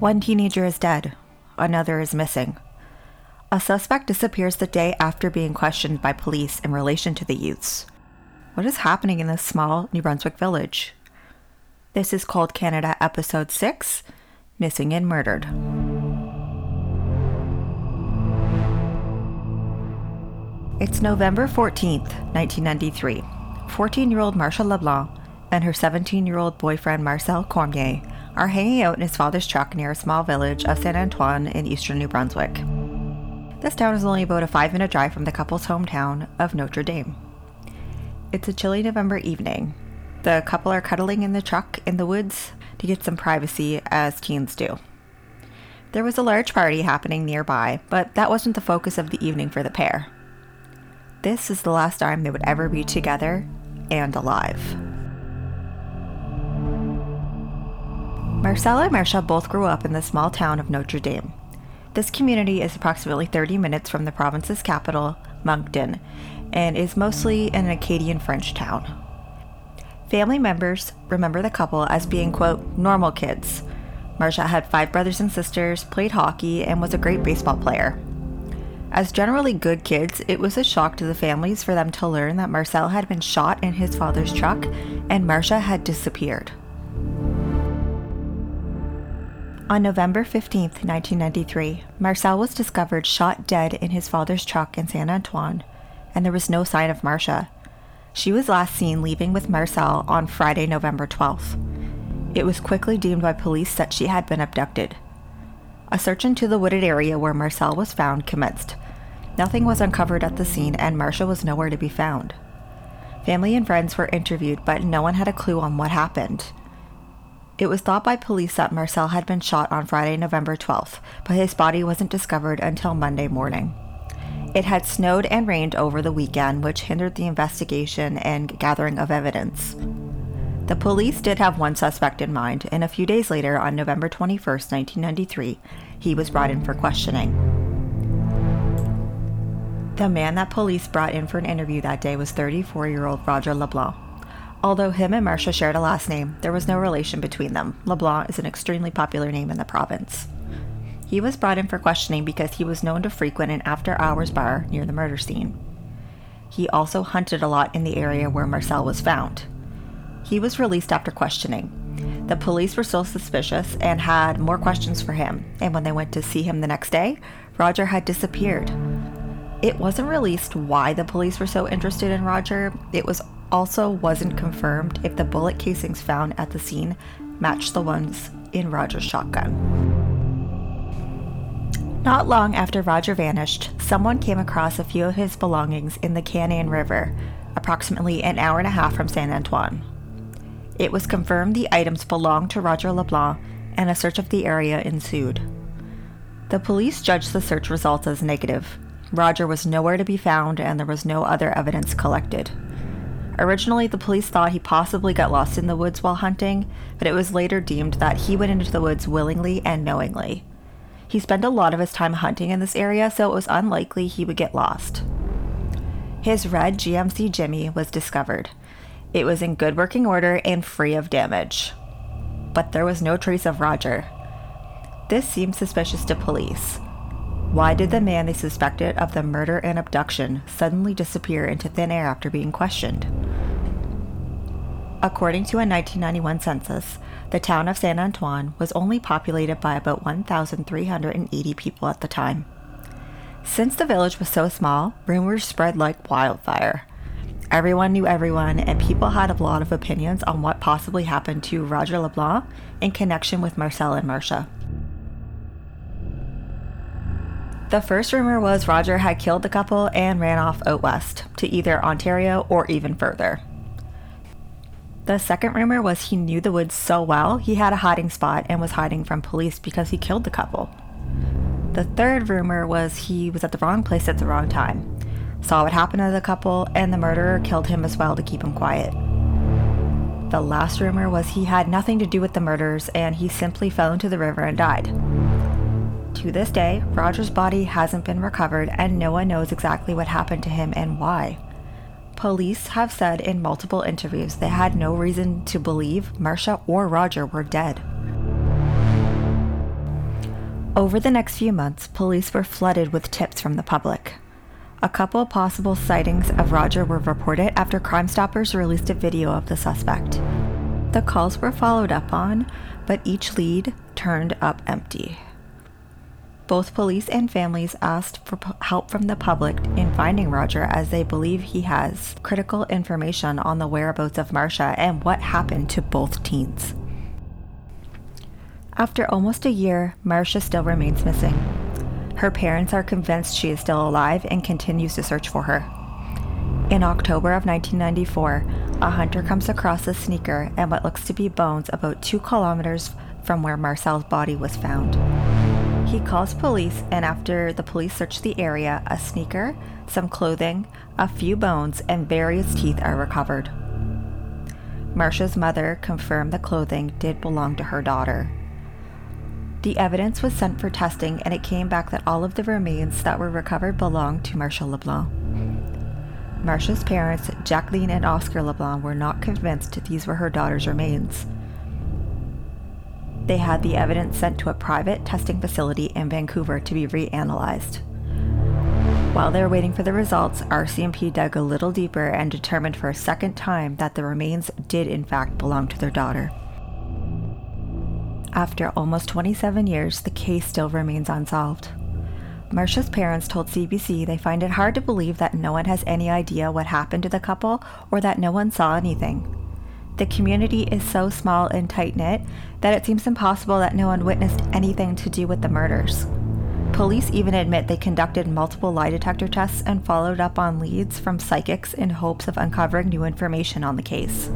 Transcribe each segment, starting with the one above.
One teenager is dead, another is missing. A suspect disappears the day after being questioned by police in relation to the youths. What is happening in this small New Brunswick village? This is Cold Canada Episode 6 Missing and Murdered. It's November 14th, 1993. 14 year old Marcia LeBlanc and her 17 year old boyfriend Marcel Cormier are hanging out in his father's truck near a small village of Saint Antoine in eastern New Brunswick. This town is only about a five minute drive from the couple's hometown of Notre Dame. It's a chilly November evening. The couple are cuddling in the truck in the woods to get some privacy, as teens do. There was a large party happening nearby, but that wasn't the focus of the evening for the pair. This is the last time they would ever be together and alive. Marcella and Marcia both grew up in the small town of Notre Dame. This community is approximately 30 minutes from the province's capital, Moncton, and is mostly an Acadian French town. Family members remember the couple as being, quote, normal kids. Marcia had five brothers and sisters, played hockey, and was a great baseball player. As generally good kids, it was a shock to the families for them to learn that Marcel had been shot in his father's truck and Marcia had disappeared. On November 15, 1993, Marcel was discovered shot dead in his father's truck in Saint Antoine, and there was no sign of Marcia. She was last seen leaving with Marcel on Friday, November 12th. It was quickly deemed by police that she had been abducted. A search into the wooded area where Marcel was found commenced. Nothing was uncovered at the scene, and Marcia was nowhere to be found. Family and friends were interviewed, but no one had a clue on what happened. It was thought by police that Marcel had been shot on Friday, November 12th, but his body wasn't discovered until Monday morning. It had snowed and rained over the weekend, which hindered the investigation and gathering of evidence. The police did have one suspect in mind, and a few days later, on November 21, 1993, he was brought in for questioning. The man that police brought in for an interview that day was 34 year old Roger LeBlanc. Although him and Marcia shared a last name, there was no relation between them. LeBlanc is an extremely popular name in the province. He was brought in for questioning because he was known to frequent an after hours bar near the murder scene. He also hunted a lot in the area where Marcel was found. He was released after questioning. The police were still suspicious and had more questions for him, and when they went to see him the next day, Roger had disappeared. It wasn't released why the police were so interested in Roger. It was also wasn't confirmed if the bullet casings found at the scene matched the ones in Roger's shotgun. Not long after Roger vanished, someone came across a few of his belongings in the Canaan River, approximately an hour and a half from Saint Antoine. It was confirmed the items belonged to Roger LeBlanc, and a search of the area ensued. The police judged the search results as negative. Roger was nowhere to be found, and there was no other evidence collected. Originally, the police thought he possibly got lost in the woods while hunting, but it was later deemed that he went into the woods willingly and knowingly. He spent a lot of his time hunting in this area, so it was unlikely he would get lost. His red GMC Jimmy was discovered. It was in good working order and free of damage. But there was no trace of Roger. This seemed suspicious to police. Why did the man they suspected of the murder and abduction suddenly disappear into thin air after being questioned? According to a 1991 census, the town of Saint Antoine was only populated by about 1,380 people at the time. Since the village was so small, rumors spread like wildfire. Everyone knew everyone, and people had a lot of opinions on what possibly happened to Roger LeBlanc in connection with Marcel and Marcia. The first rumor was Roger had killed the couple and ran off out west to either Ontario or even further. The second rumor was he knew the woods so well he had a hiding spot and was hiding from police because he killed the couple. The third rumor was he was at the wrong place at the wrong time, saw what happened to the couple, and the murderer killed him as well to keep him quiet. The last rumor was he had nothing to do with the murders and he simply fell into the river and died. To this day, Roger's body hasn't been recovered and no one knows exactly what happened to him and why. Police have said in multiple interviews they had no reason to believe Marcia or Roger were dead. Over the next few months, police were flooded with tips from the public. A couple possible sightings of Roger were reported after Crime Stoppers released a video of the suspect. The calls were followed up on, but each lead turned up empty. Both police and families asked for help from the public in finding Roger as they believe he has critical information on the whereabouts of Marcia and what happened to both teens. After almost a year, Marcia still remains missing. Her parents are convinced she is still alive and continues to search for her. In October of 1994, a hunter comes across a sneaker and what looks to be bones about two kilometers from where Marcel's body was found. He calls police, and after the police search the area, a sneaker, some clothing, a few bones, and various teeth are recovered. Marcia's mother confirmed the clothing did belong to her daughter. The evidence was sent for testing, and it came back that all of the remains that were recovered belonged to Marcia LeBlanc. Marcia's parents, Jacqueline and Oscar LeBlanc, were not convinced these were her daughter's remains. They had the evidence sent to a private testing facility in Vancouver to be reanalyzed. While they were waiting for the results, RCMP dug a little deeper and determined for a second time that the remains did in fact belong to their daughter. After almost 27 years, the case still remains unsolved. Marcia's parents told CBC they find it hard to believe that no one has any idea what happened to the couple or that no one saw anything. The community is so small and tight knit that it seems impossible that no one witnessed anything to do with the murders. Police even admit they conducted multiple lie detector tests and followed up on leads from psychics in hopes of uncovering new information on the case.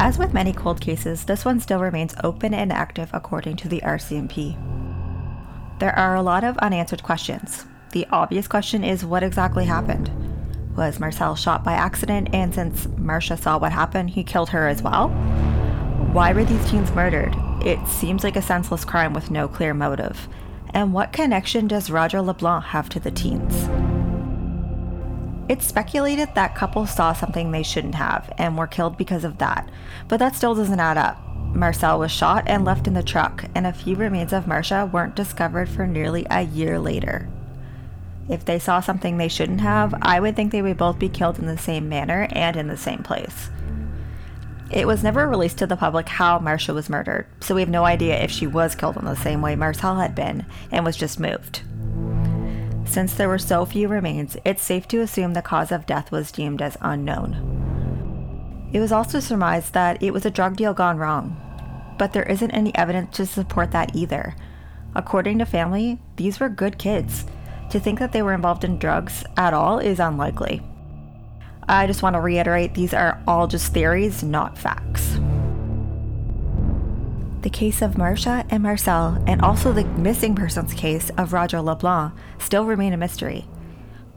As with many cold cases, this one still remains open and active according to the RCMP. There are a lot of unanswered questions. The obvious question is what exactly happened? Was Marcel shot by accident, and since Marcia saw what happened, he killed her as well? Why were these teens murdered? It seems like a senseless crime with no clear motive. And what connection does Roger LeBlanc have to the teens? It's speculated that couples saw something they shouldn't have and were killed because of that, but that still doesn't add up. Marcel was shot and left in the truck, and a few remains of Marcia weren't discovered for nearly a year later. If they saw something they shouldn't have, I would think they would both be killed in the same manner and in the same place. It was never released to the public how Marcia was murdered, so we have no idea if she was killed in the same way Marcel had been and was just moved. Since there were so few remains, it's safe to assume the cause of death was deemed as unknown. It was also surmised that it was a drug deal gone wrong, but there isn't any evidence to support that either. According to family, these were good kids. To think that they were involved in drugs at all is unlikely. I just want to reiterate these are all just theories, not facts the case of Marcia and Marcel, and also the missing persons case of Roger LeBlanc, still remain a mystery.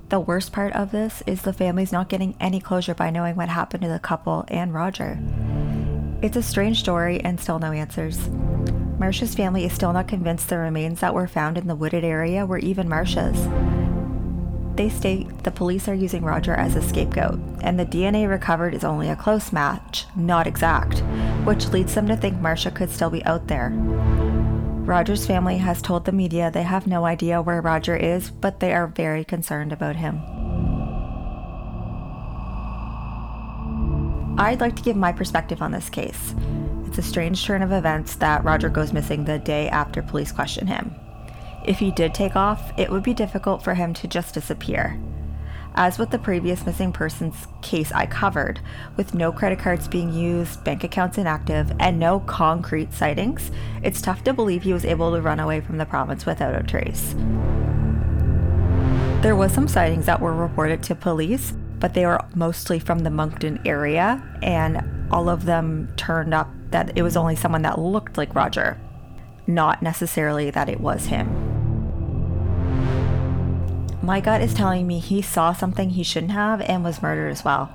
The worst part of this is the family's not getting any closure by knowing what happened to the couple and Roger. It's a strange story and still no answers. Marcia's family is still not convinced the remains that were found in the wooded area were even Marcia's. They state the police are using Roger as a scapegoat, and the DNA recovered is only a close match, not exact, which leads them to think Marcia could still be out there. Roger's family has told the media they have no idea where Roger is, but they are very concerned about him. I'd like to give my perspective on this case. It's a strange turn of events that Roger goes missing the day after police question him. If he did take off, it would be difficult for him to just disappear. As with the previous missing persons case I covered, with no credit cards being used, bank accounts inactive, and no concrete sightings, it's tough to believe he was able to run away from the province without a trace. There was some sightings that were reported to police, but they were mostly from the Moncton area, and all of them turned up that it was only someone that looked like Roger, not necessarily that it was him. My gut is telling me he saw something he shouldn't have and was murdered as well.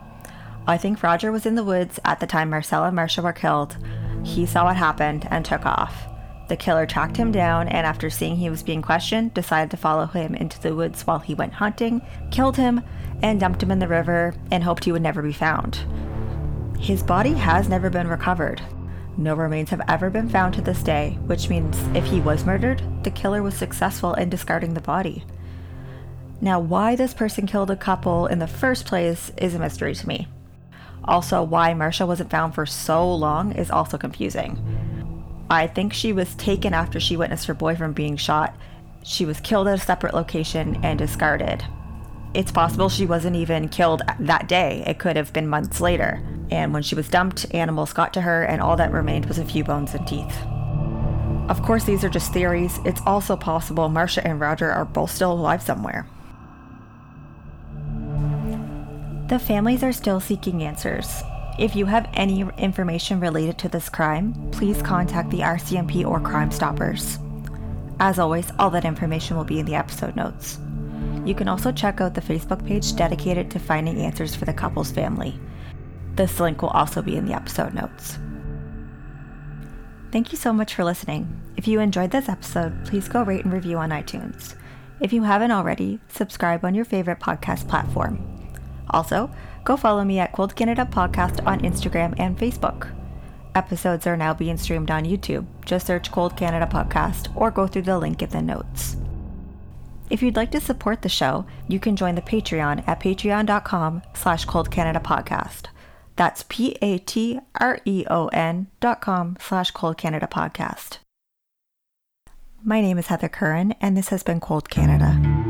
I think Roger was in the woods at the time Marcella and Marcia were killed. He saw what happened and took off. The killer tracked him down and, after seeing he was being questioned, decided to follow him into the woods while he went hunting, killed him, and dumped him in the river and hoped he would never be found. His body has never been recovered. No remains have ever been found to this day, which means if he was murdered, the killer was successful in discarding the body. Now, why this person killed a couple in the first place is a mystery to me. Also, why Marcia wasn't found for so long is also confusing. I think she was taken after she witnessed her boyfriend being shot. She was killed at a separate location and discarded. It's possible she wasn't even killed that day. It could have been months later. And when she was dumped, animals got to her, and all that remained was a few bones and teeth. Of course, these are just theories. It's also possible Marcia and Roger are both still alive somewhere. The families are still seeking answers. If you have any information related to this crime, please contact the RCMP or Crime Stoppers. As always, all that information will be in the episode notes. You can also check out the Facebook page dedicated to finding answers for the couple's family. This link will also be in the episode notes. Thank you so much for listening. If you enjoyed this episode, please go rate and review on iTunes. If you haven't already, subscribe on your favorite podcast platform. Also, go follow me at Cold Canada Podcast on Instagram and Facebook. Episodes are now being streamed on YouTube. Just search Cold Canada Podcast or go through the link in the notes. If you'd like to support the show, you can join the Patreon at patreon.com slash Cold Canada Podcast. That's P-A-T-R-E-O-N dot com slash Cold Canada Podcast. My name is Heather Curran, and this has been Cold Canada.